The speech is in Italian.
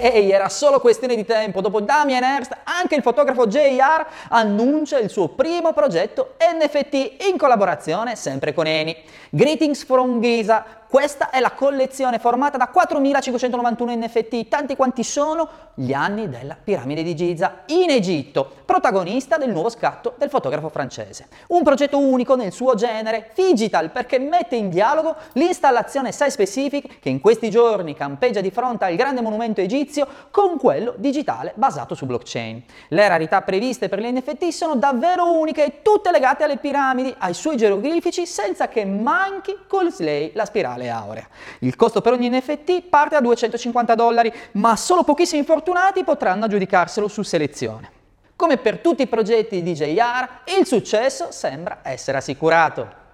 Ehi, era solo questione di tempo. Dopo Damien Hirst, anche il fotografo JR annuncia il suo primo progetto NFT in collaborazione sempre con Eni. Greetings from Giza, questa è la collezione formata da 4.591 NFT, tanti quanti sono gli anni della piramide di Giza in Egitto, protagonista del nuovo scatto del fotografo francese. Un progetto unico nel suo genere, digital, perché mette in dialogo l'installazione site specific che in questi giorni campeggia di fronte al grande monumento egizio con quello digitale basato su blockchain. Le rarità previste per gli NFT sono davvero uniche e tutte legate alle piramidi, ai suoi geroglifici, senza che manchi col slay la spirale digitale aurea. Il costo per ogni NFT parte da 250 dollari, ma solo pochissimi fortunati potranno aggiudicarselo su selezione. Come per tutti i progetti di JR, il successo sembra essere assicurato.